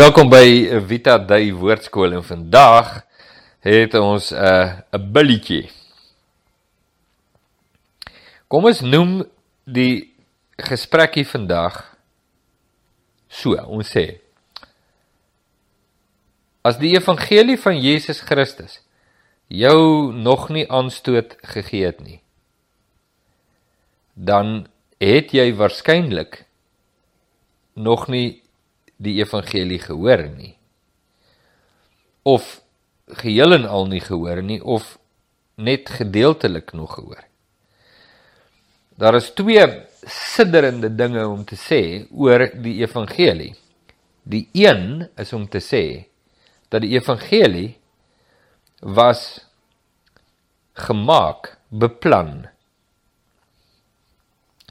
welkom by Vita Day Woordskool en vandag het ons 'n uh, 'n billetjie. Kom ons noem die gesprekkie vandag so. Ons sê as die evangelie van Jesus Christus jou nog nie aanstoot gegee het nie, dan het jy waarskynlik nog nie die evangelie gehoor nie of geheel en al nie gehoor nie of net gedeeltelik nog gehoor. Daar is twee sidderende dinge om te sê oor die evangelie. Die een is om te sê dat die evangelie was gemaak, beplan.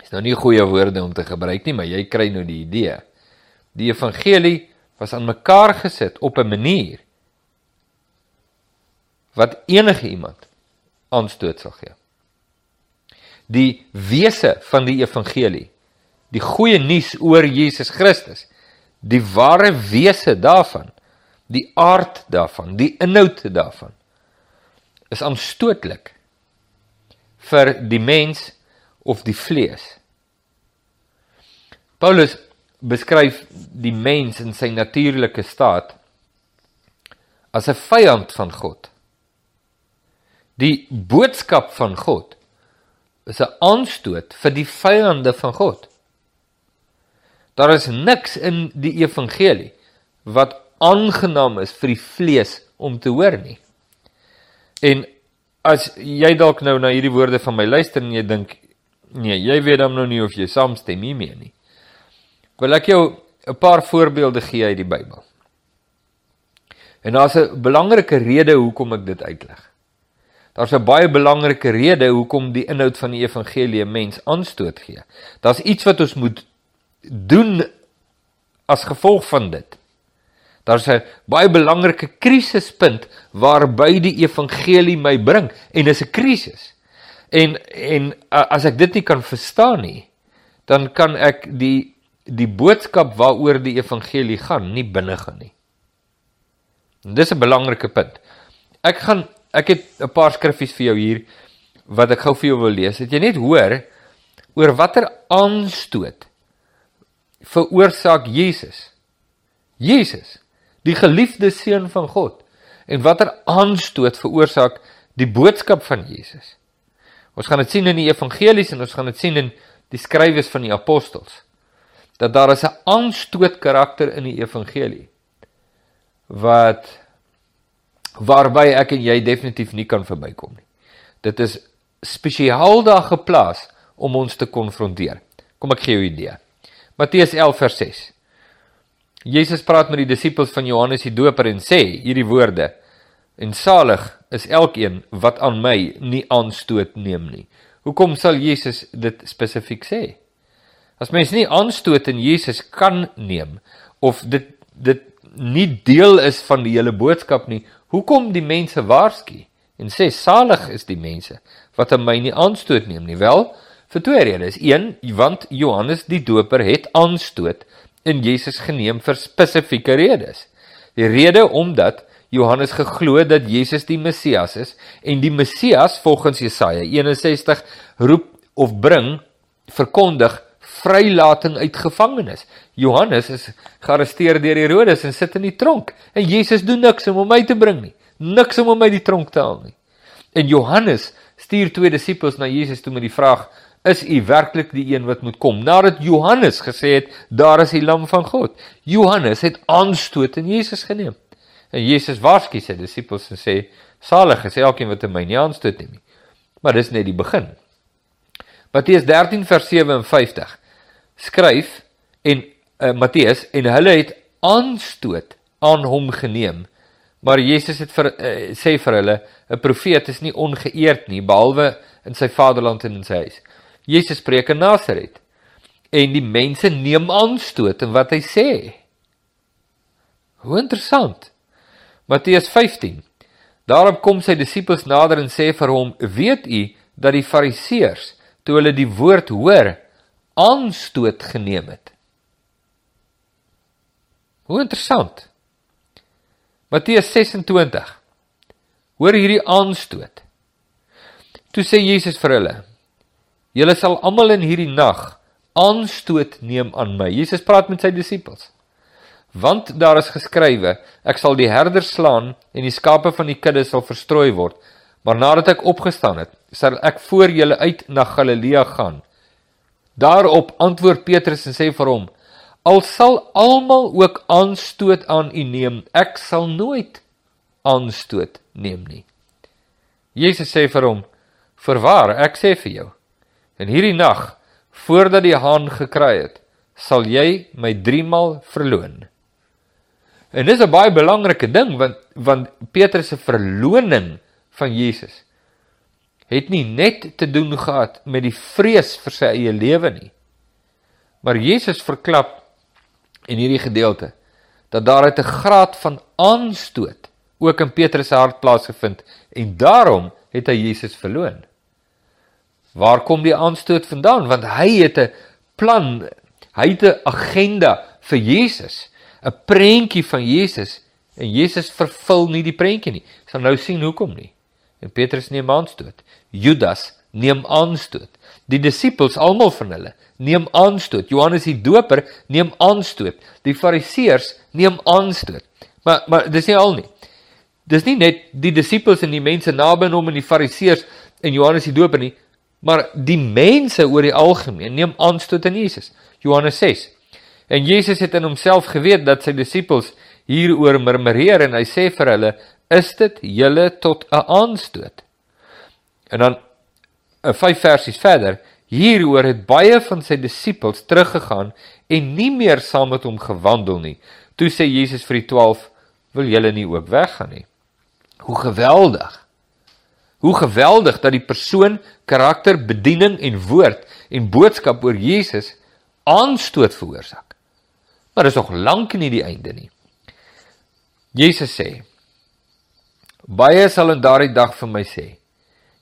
Is nou nie goeie woorde om te gebruik nie, maar jy kry nou die idee. Die evangelie was aan mekaar gesit op 'n manier wat enige iemand aanstoot sal gee. Die wese van die evangelie, die goeie nuus oor Jesus Christus, die ware wese daarvan, die aard daarvan, die inhoud daarvan is aanstootlik vir die mens of die vlees. Paulus beskryf die mens in sy natuurlike staat as 'n vyand van God. Die boodskap van God is 'n aanstoot vir die vyande van God. Daar is niks in die evangelie wat aangenaam is vir die vlees om te hoor nie. En as jy dalk nou na hierdie woorde van my luister en jy dink nee, jy weet dan nou nie of jy saamstem hiermee nie. Wil ek jou 'n paar voorbeelde gee uit die Bybel. En daar's 'n belangrike rede hoekom ek dit uitleg. Daar's 'n baie belangrike rede hoekom die inhoud van die evangelie mens aanstoot gee. Daar's iets wat ons moet doen as gevolg van dit. Daar's 'n baie belangrike krisispunt waarby die evangelie my bring en dis 'n krisis. En en as ek dit nie kan verstaan nie, dan kan ek die die boodskap waaroor die evangelie gaan nie binne gaan nie. En dis 'n belangrike punt. Ek gaan ek het 'n paar skriffies vir jou hier wat ek gou vir jou wil lees. Het jy net hoor oor watter aanstoot veroorsaak Jesus? Jesus, die geliefde seun van God. En watter aanstoot veroorsaak die boodskap van Jesus? Ons gaan dit sien in die evangelies en ons gaan dit sien in die skrywes van die apostels dat daar is 'n aanstoot karakter in die evangelie wat waarby ek en jy definitief nie kan verbykom nie. Dit is spesiaal daar geplaas om ons te konfronteer. Kom ek gee jou 'n idee. Matteus 11 vers 6. Jesus praat met die disippels van Johannes die Doper en sê hierdie woorde: En salig is elkeen wat aan my nie aanstoot neem nie. Hoekom sal Jesus dit spesifiek sê? As mens nie aanstoot in Jesus kan neem of dit dit nie deel is van die hele boodskap nie, hoekom die mense waarsku en sê salig is die mense wat aan my nie aanstoot neem nie? Wel, vir twee redes. Een, want Johannes die Doper het aanstoot in Jesus geneem vir spesifieke redes. Die rede omdat Johannes geglo dat Jesus die Messias is en die Messias volgens Jesaja 61 roep of bring verkondig vrylating uit gevangenis. Johannes is gearresteer deur Herodes en sit in die tronk en Jesus doen niks om hom uit te bring nie. Niks om hom uit die tronk te haal nie. En Johannes stuur twee disippels na Jesus toe met die vraag: "Is u werklik die een wat moet kom?" Nadat Johannes gesê het: "Daar is die lam van God." Johannes het aanstoot in Jesus geneem. En Jesus waarsku sy disippels en sê: "Salig is elkeen wat in my nie aanstoot neem nie." Maar dis net die begin. Matteus 13 vers 57 skryf en uh, Matteus en hulle het aanstoot aan hom geneem. Maar Jesus het vir uh, sê vir hulle 'n profeet is nie ongeëerd nie behalwe in sy vaderland en in sy huis. Jesus spreek in Nasaret en die mense neem aanstoot in wat hy sê. Hoe interessant. Matteus 15. Daarop kom sy disippels nader en sê vir hom: "Weet u dat die Fariseërs toe hulle die woord hoor, aanstoot geneem het. Hoe interessant. Matteus 26. Hoor hierdie aanstoot. Toe sê Jesus vir hulle: Julle sal almal in hierdie nag aanstoot neem aan my. Jesus praat met sy disippels. Want daar is geskrywe: Ek sal die herder slaan en die skape van die kudde sal verstrooi word. Maar nadat ek opgestaan het, sal ek voor julle uit na Galilea gaan. Daarop antwoord Petrus en sê vir hom: Al sal almal ook aanstoot aan u neem, ek sal nooit aanstoot neem nie. Jesus sê vir hom: Verwaar, ek sê vir jou, in hierdie nag voordat die haan gekraai het, sal jy my 3 maal verloon. En dis 'n baie belangrike ding want want Petrus se verloning van Jesus het nie net te doen gehad met die vrees vir sy eie lewe nie. Maar Jesus verklap in hierdie gedeelte dat daar 'n graad van aanstoot ook in Petrus se hart plaasgevind en daarom het hy Jesus verloon. Waar kom die aanstoot vandaan? Want hy het 'n plan, hy het 'n agenda vir Jesus, 'n prentjie van Jesus en Jesus vervul nie die prentjie nie. Ons gaan nou sien hoekom nie. En Petrus neem aanstoot. Judas neem aanstoot. Die disippels almal van hulle neem aanstoot. Johannes die Doper neem aanstoot. Die Fariseërs neem aanstoot. Maar maar dis nie al nie. Dis nie net die disippels en die mense naby hom en die Fariseërs en Johannes die Doper nie, maar die mense oor die algemeen neem aanstoot aan Jesus. Johannes 6. En Jesus het in homself geweet dat sy disippels hieroor murmureer en hy sê vir hulle: "Is dit julle tot 'n aanstoot?" En dan 'n 5 versies verder, hieroor het baie van sy disippels teruggegaan en nie meer saam met hom gewandel nie. Toe sê Jesus vir die 12: "Wil julle nie ook weggaan nie?" Hoe geweldig. Hoe geweldig dat die persoon, karakter, bediening en woord en boodskap oor Jesus aanstoot veroorsaak. Maar dis nog lank nie die einde nie. Jesus sê: Baie sal in daardie dag vir my sê: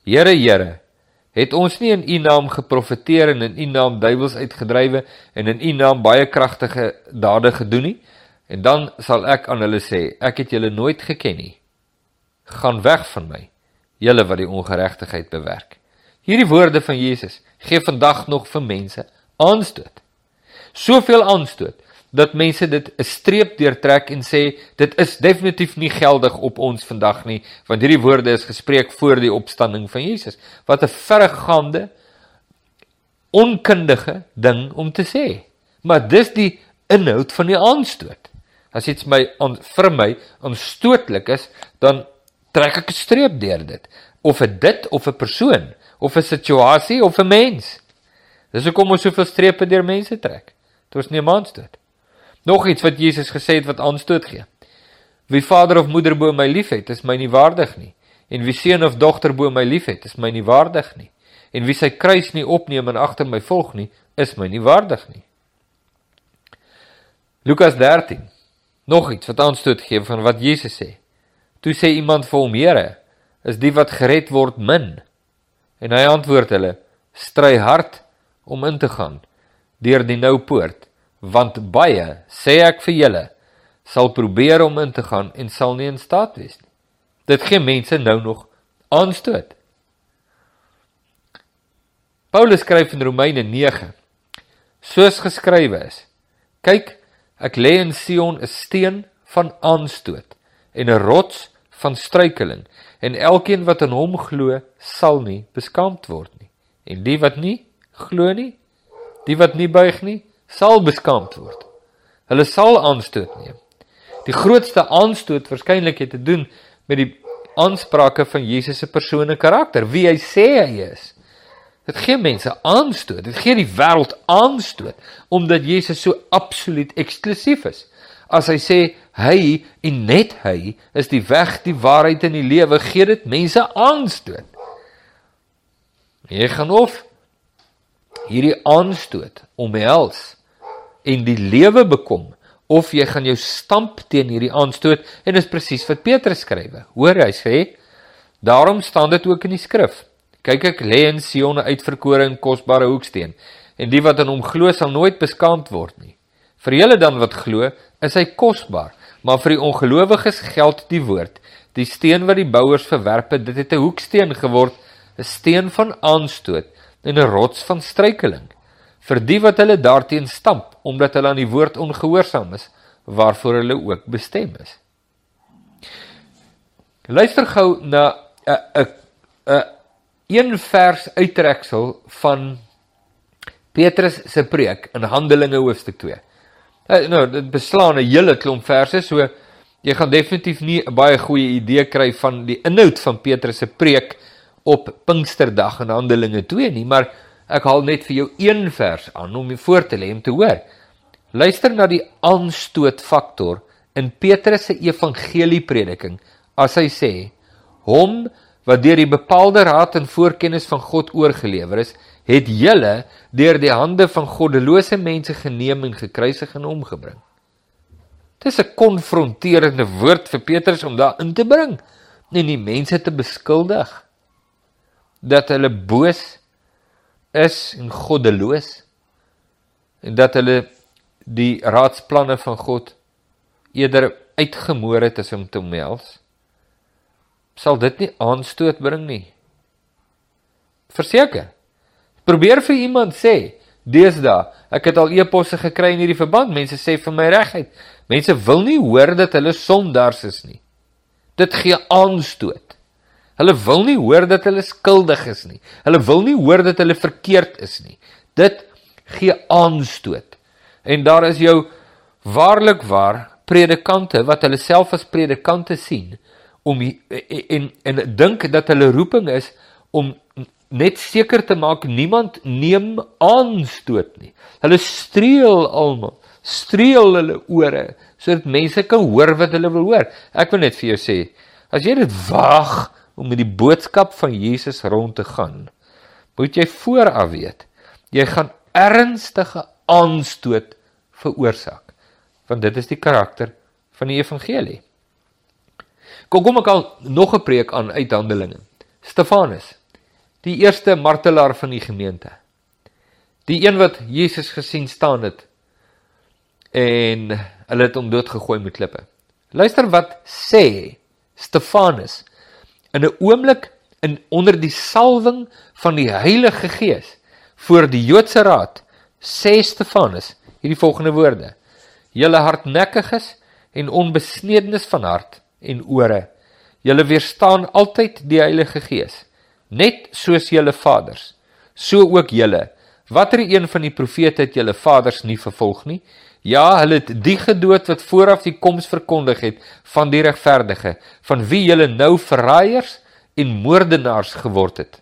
Here, Here, het ons nie in U naam geprofeteer en in U naam duiwels uitgedrywe en in U naam baie kragtige dade gedoen nie? En dan sal ek aan hulle sê: Ek het julle nooit geken nie. Gaan weg van my julle wat die ongeregtigheid bewerk. Hierdie woorde van Jesus gee vandag nog vir mense aanstoot. Soveel aanstoot dat mense dit 'n streep deurtrek en sê dit is definitief nie geldig op ons vandag nie, want hierdie woorde is gespreek voor die opstanding van Jesus. Wat 'n verregaande onkundige ding om te sê. Maar dis die inhoud van die aanstoot. As iets my aan vir my aanstootlik is, dan trek ek 'n streep deur dit of 'n dit of 'n persoon of 'n situasie of 'n mens. Dis hoekom ons soveel strepe deur mense trek. Dit is nie aanstoot. Nog iets wat Jesus gesê het wat aanstoot gee. Wie vader of moeder bo my liefhet, is my nie waardig nie. En wie seun of dogter bo my liefhet, is my nie waardig nie. En wie sy kruis nie opneem en agter my volg nie, is my nie waardig nie. Lukas 13. Nog iets wat aanstoot gee van wat Jesus sê. Toe sê iemand vir hom: "Here, is die wat gered word min?" En hy antwoord hulle: "Stry hard om in te gaan deur die nou poort, want baie, sê ek vir julle, sal probeer om in te gaan en sal nie in staat wees nie." Dit gee mense nou nog aanstoot. Paulus skryf in Romeine 9: Soos geskrywe is: Kyk, ek lê in Sion 'n steen van aanstoot en 'n rots van struikeling en elkeen wat in hom glo sal nie beskaamd word nie en die wat nie glo nie die wat nie buig nie sal beskaamd word. Hulle sal aanstoot neem. Die grootste aanstoot waarskynlik het te doen met die aansprake van Jesus se persoon en karakter. Wie hy sê hy is dit gee mense aanstoot dit gee die wêreld aanstoot omdat Jesus so absoluut eksklusief is. As hy sê hy en net hy is die weg, die waarheid en die lewe, gee dit mense aanstoot. Jy gaan of hierdie aanstoot omhels en die lewe bekom of jy gaan jou stamp teen hierdie aanstoot en dis presies wat Petrus skrywe. Hoor hy sê daarom staan dit ook in die skrif. Kyk ek lê in Sion 'n uitverkore en kosbare hoeksteen en die wat in hom glo sal nooit beskaamd word nie. Vir julle dan wat glo, is hy kosbaar, maar vir die ongelowiges geld die woord: die steen wat die bouers verwerp het, dit het 'n hoeksteen geword, 'n steen van aanstoot en 'n rots van struikeling vir die wat hulle daarteen stamp omdat hulle aan die woord ongehoorsaam is waarvoor hulle ook bestem is. Luister gou na 'n 'n 'n een vers uittreksel van Petrus se preek in Handelinge hoofstuk 2. Uh, nou, dit beslaan 'n hele klomp verse, so jy gaan definitief nie 'n baie goeie idee kry van die inhoud van Petrus se preek op Pinksterdag in Handelinge 2 nie, maar ek haal net vir jou een vers aan om jou voor te lê om te hoor. Luister na die aanstoot faktor in Petrus se evangelieprediking as hy sê: "Hom wat deur die bepaalde raad en voorkennis van God oorgelewer is, het julle deur die hande van goddelose mense geneem en gekruisig en omgebring. Dis 'n konfronterende woord vir Petrus om daarin te bring en die mense te beskuldig dat hulle boos is en goddeloos en dat hulle die raadsplanne van God eerder uitgemoor het as om te omhels sal dit nie aanstoot bring nie. Verseker. Probeer vir iemand sê, deesdae, ek het al e-posse gekry in hierdie verband, mense sê vir my regheid, mense wil nie hoor dat hulle sondaars is nie. Dit gee aanstoot. Hulle wil nie hoor dat hulle skuldig is nie. Hulle wil nie hoor dat hulle verkeerd is nie. Dit gee aanstoot. En daar is jou waarlik waar predikante wat hulle self as predikante sien om en en dink dat hulle roeping is om net seker te maak niemand neem aanstoot nie. Hulle streel almal, streel hulle ore sodat mense kan hoor wat hulle wil hoor. Ek wil net vir jou sê, as jy dit waag om met die boodskap van Jesus rond te gaan, moet jy vooraf weet jy gaan ernstige aanstoot veroorsaak. Want dit is die karakter van die evangelie. Kom kom ek al nog 'n preek aan uit Handelinge. Stefanus, die eerste martelaar van die gemeente. Die een wat Jesus gesien staan het en hulle het hom doodgegooi met klippe. Luister wat sê Stefanus in 'n oomblik in onder die salwing van die Heilige Gees voor die Joodse raad sê Stefanus hierdie volgende woorde: Julle hardnekkiges en onbesnedenis van hart en ore. Julle weerstaan altyd die Heilige Gees, net soos julle vaders. So ook julle. Watter een van die profete het julle vaders nie vervolg nie? Ja, hulle het die gedood wat vooraf die koms verkondig het van die regverdige, van wie julle nou verraaiers en moordenaars geword het.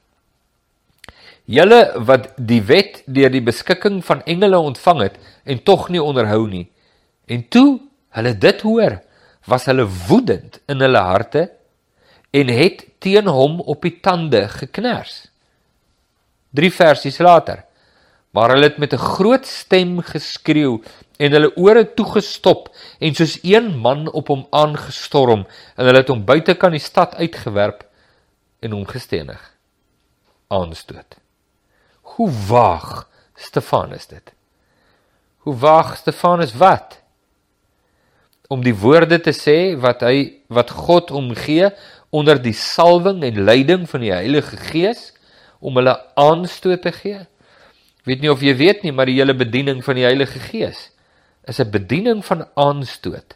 Julle wat die wet deur die beskikking van engele ontvang het en tog nie onderhou nie. En toe hulle dit hoor, was hulle woedend in hulle harte en het teen hom op die tande geknars. 3 versies later. Maar hulle het met 'n groot stem geskreeu en hulle ore toegestop en soos een man op hom aangestorm en hulle het hom buitekant die stad uitgewerp en hom gestenig. Aanstoot. Hoe waag Stefanus dit? Hoe waag Stefanus wat? om die woorde te sê wat hy wat God hom gee onder die salwing en leiding van die Heilige Gees om hulle aanstoot te gee. Weet nie of jy weet nie, maar die hele bediening van die Heilige Gees is 'n bediening van aanstoot.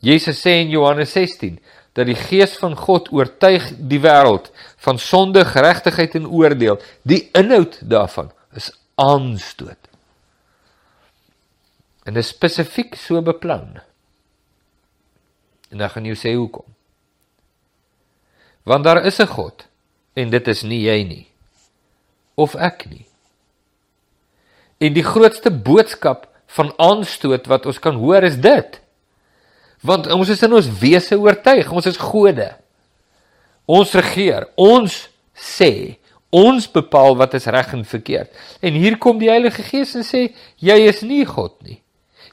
Jesus sê in Johannes 16 dat die Gees van God oortuig die wêreld van sonde, geregtigheid en oordeel. Die inhoud daarvan is aanstoot. En dit is spesifiek so beplan. En dan gaan jy sê hoekom? Want daar is 'n God en dit is nie jy nie of ek nie. En die grootste boodskap van aanstoot wat ons kan hoor is dit. Want ons is in ons wese oortuig, ons is gode. Ons regeer, ons sê, ons bepaal wat is reg en verkeerd. En hier kom die Heilige Gees en sê jy is nie God nie.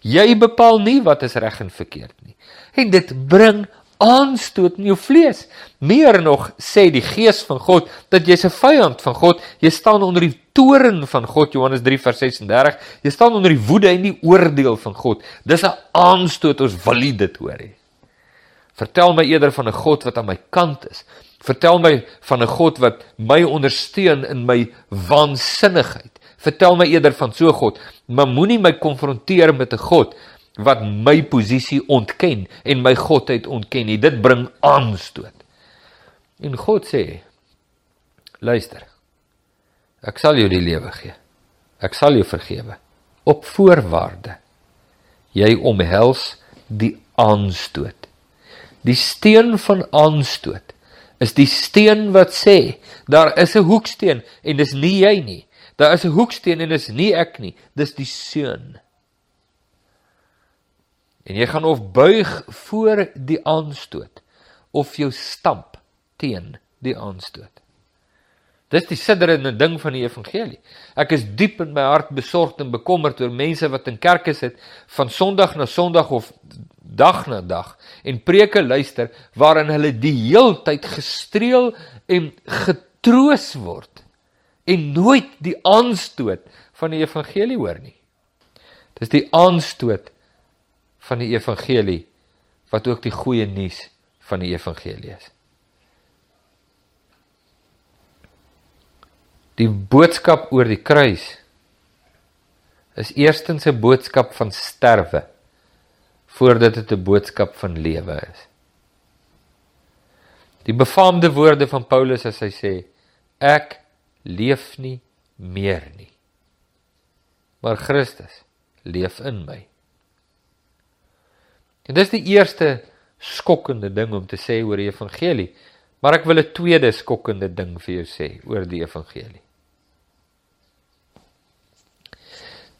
Jy bepaal nie wat is reg en verkeerd nie. En dit bring aanstoot in jou vlees. Meer nog sê die Gees van God dat jy's 'n vyand van God. Jy staan onder die toorn van God Johannes 3 vers 36. Jy staan onder die woede en die oordeel van God. Dis 'n aanstoot ons wil dit hoor hê. Vertel my eerder van 'n God wat aan my kant is. Vertel my van 'n God wat my ondersteun in my waansinnigheid. Vertel my eerder van so God, maar moenie my konfronteer met 'n God wat my posisie ontken en my godheid ontken nie. Dit bring aanstoot. En God sê: Luister. Ek sal jou die lewe gee. Ek sal jou vergewe op voorwaarde jy omhels die aanstoot. Die steen van aanstoot is die steen wat sê daar is 'n hoeksteen en dis nie jy nie. Daar is 'n hoeksteen en dis nie ek nie, dis die seun. En jy gaan of buig voor die aanstoot of jou stamp teen die aanstoot. Dis die sidderende ding van die evangelie. Ek is diep in my hart besorgd en bekommerd oor mense wat in kerke sit van Sondag na Sondag of dag na dag en preke luister waarin hulle die heeltyd gestreel en getroos word en nooit die aanstoot van die evangelie hoor nie. Dis die aanstoot van die evangelie wat ook die goeie nuus van die evangelie is. Die boodskap oor die kruis is eerstens 'n boodskap van sterwe voordat dit 'n boodskap van lewe is. Die befaamde woorde van Paulus as hy sê ek leef nie meer nie. Maar Christus leef in my. En dis die eerste skokkende ding om te sê oor die evangelie, maar ek wil 'n tweede skokkende ding vir jou sê oor die evangelie.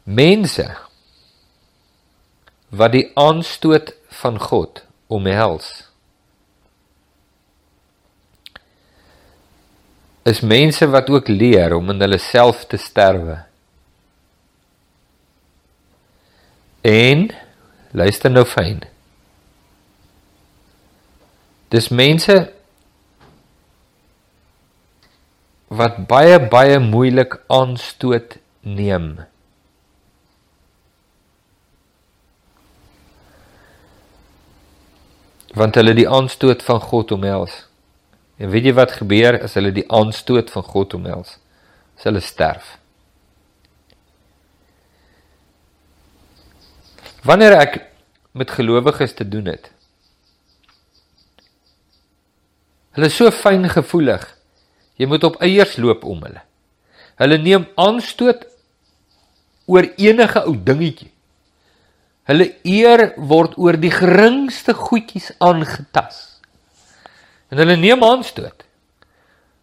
Mense wat die aanstoot van God omhels is mense wat ook leer om in hulle self te sterwe. En luister nou fyn. Dis mense wat baie baie moeilik aanstoot neem. Want hulle die aanstoot van God omhels. En weet jy wat gebeur as hulle die aanstoot van God omhels? As hulle sterf. Wanneer ek met gelowiges te doen het. Hulle is so fyn gevoelig. Jy moet op eiers loop om hulle. Hulle neem aanstoot oor enige ou dingetjie. Hulle eer word oor die geringste goedjies aangetast. En hulle neem aanstoot.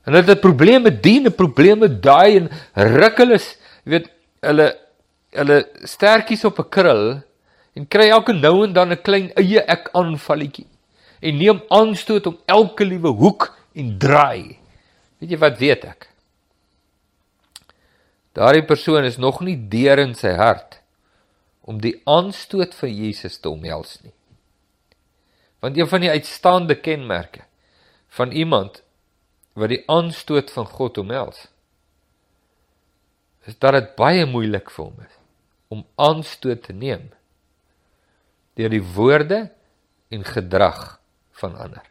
En hulle het 'n probleem met dien, 'n probleem met daai en ruk hulle, jy weet, hulle hulle stertjies op 'n krul en kry elke nou en dan 'n klein eie ek aanvalletjie en neem aanstoot om elke liewe hoek en draai. Weet jy wat weet ek? Daardie persoon is nog nie deur in sy hart om die aanstoot van Jesus te omhels nie. Want een van die uitstaande kenmerke van iemand wat die aanstoot van God omhels is dat dit baie moeilik vir hom is om aanstoot te neem deur die woorde en gedrag van ander.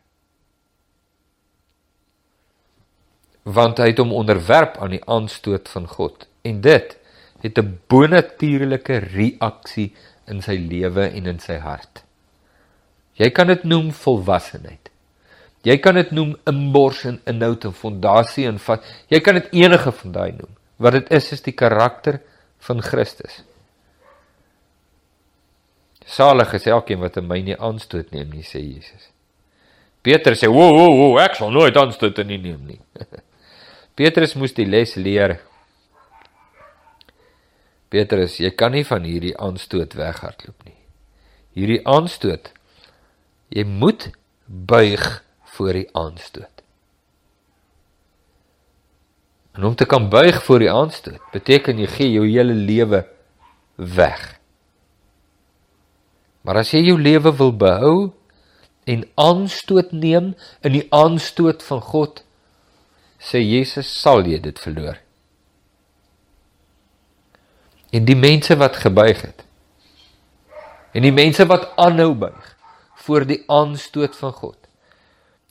Want hy het hom onderwerp aan die aanstoot van God en dit het 'n bonatuurlike reaksie in sy lewe en in sy hart. Jy kan dit noem volwassenheid. Jy kan dit noem inbors en inhoud en fondasie en vat. Jy kan dit enige van daai noem. Wat dit is is die karakter van Christus. Salig is elkeen wat in my nie aanstoot neem nie, sê Jesus. Petrus sê, "Wo wo wo, ek sal nooit aanstoot in nie neem nie." Petrus moes die les leer. Petrus, jy kan nie van hierdie aanstoot weghardloop nie. Hierdie aanstoot jy moet buig voor die aanstoot. En om te kan buig voor die aanstoot, beteken jy gee jou hele lewe weg. Maar as jy jou lewe wil behou en aanstoot neem in die aanstoot van God, sê Jesus, sal jy dit verloor. En die mense wat gebuig het en die mense wat aanhou buig voor die aanstoot van God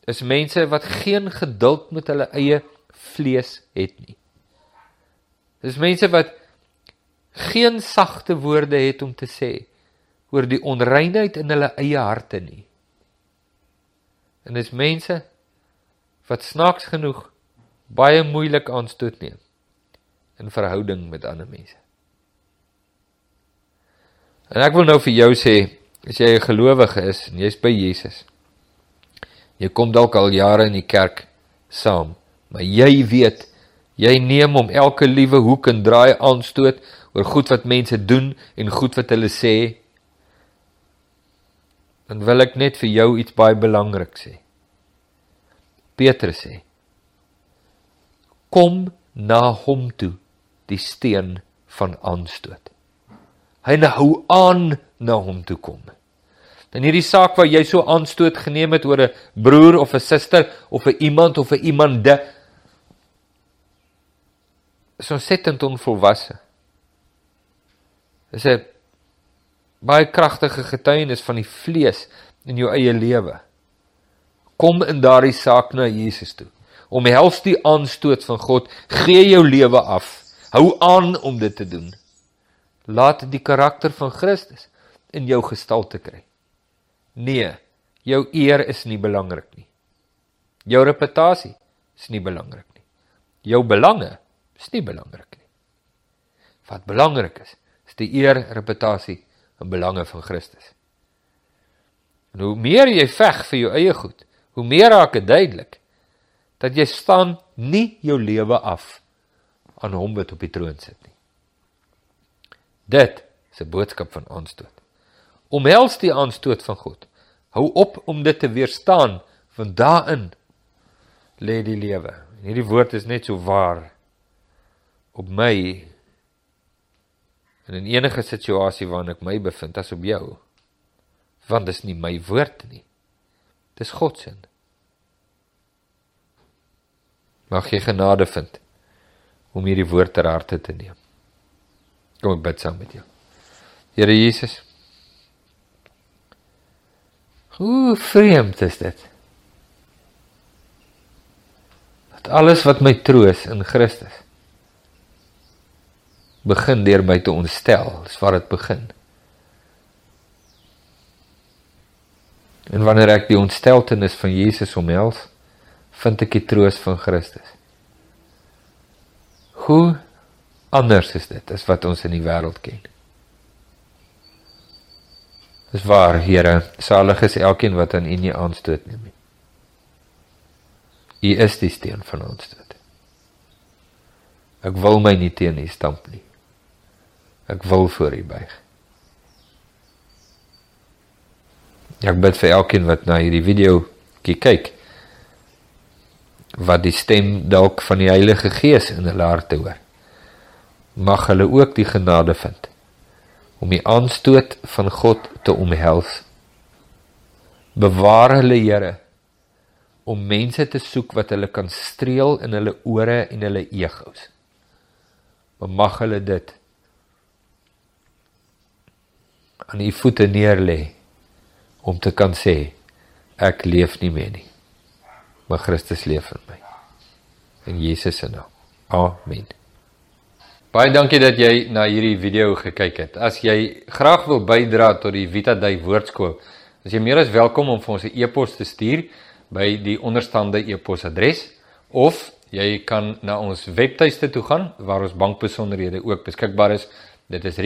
is mense wat geen geduld met hulle eie vlees het nie. Dis mense wat geen sagte woorde het om te sê oor die onreinheid in hulle eie harte nie. En dis mense wat snaaks genoeg baie moeilik aanstoot neem in verhouding met ander mense. En ek wil nou vir jou sê, as jy 'n gelowige is en jy's by Jesus. Jy kom dalk al jare in die kerk saam, maar jy weet, jy neem om elke liewe hoek en draai aanstoot oor goed wat mense doen en goed wat hulle sê. Dan wil ek net vir jou iets baie belangrik sê. Petrus sê: Kom na hom toe, die steen van aanstoot. Hy hou aan na hom toe kom. In hierdie saak waar jy so aanstoot geneem het oor 'n broer of 'n suster of 'n iemand of 'n iemande so settend onvolwasse. Dis 'n baie kragtige getuienis van die vlees in jou eie lewe. Kom in daardie saak na Jesus toe. Omhels die aanstoot van God, gee jou lewe af. Hou aan om dit te doen. Laat die karakter van Christus in jou gestalte kry. Nee, jou eer is nie belangrik nie. Jou reputasie is nie belangrik nie. Jou belange is nie belangrik nie. Wat belangrik is, is die eer, reputasie en belange van Christus. En hoe meer jy veg vir jou eie goed, hoe meer raak dit duidelik dat jy staan nie jou lewe af aan hom wat op die troon sit nie. Dit is 'n boodskap van aanstoot. Omhels die aanstoot van God. Hou op om dit te weerstaan, want daarin lê die lewe. Hierdie woord is net so waar op my en in enige situasie waarin ek my bevind as op jou. Want dit is nie my woord nie. Dis God se. Mag jy genade vind om hierdie woord ter harte te neem. Kom ek bid saam met jou. Here Jesus. Hoe vreemd is dit? Dat alles wat my troos in Christus begin deur my te ontstel, dis waar dit begin. En wanneer ek die ontsteltenis van Jesus omhels, vind ek die troos van Christus. Hoe anders is dit as wat ons in die wêreld ken. Dis waar, Here, salig is elkeen wat aan U nie aanstoot neem nie. U is die steen van aanstoot. Ek wil my nie teen U stamp nie. Ek wil voor U buig. Ek bid vir elkeen wat na hierdie video kyk wat die stem dalk van die Heilige Gees in hulle harte hoor mag hulle ook die genade vind om die aanstoot van God te omhels. Bewaar hulle, Here, om mense te soek wat hulle kan streel in hulle ore en hulle egos. Maar mag hulle dit aan u voete neerlê om te kan sê ek leef nie meer nie. Maar Christus leef in my. In Jesus se naam. Amen. Baie dankie dat jy na hierdie video gekyk het. As jy graag wil bydra tot die Vita Day Woordskool, is jy meer as welkom om vir ons 'n e-pos te stuur by die onderstaande e-posadres of jy kan na ons webtuiste toe gaan waar ons bankbesonderhede ook beskikbaar is. Dit is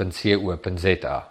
rickertbotha.co.za.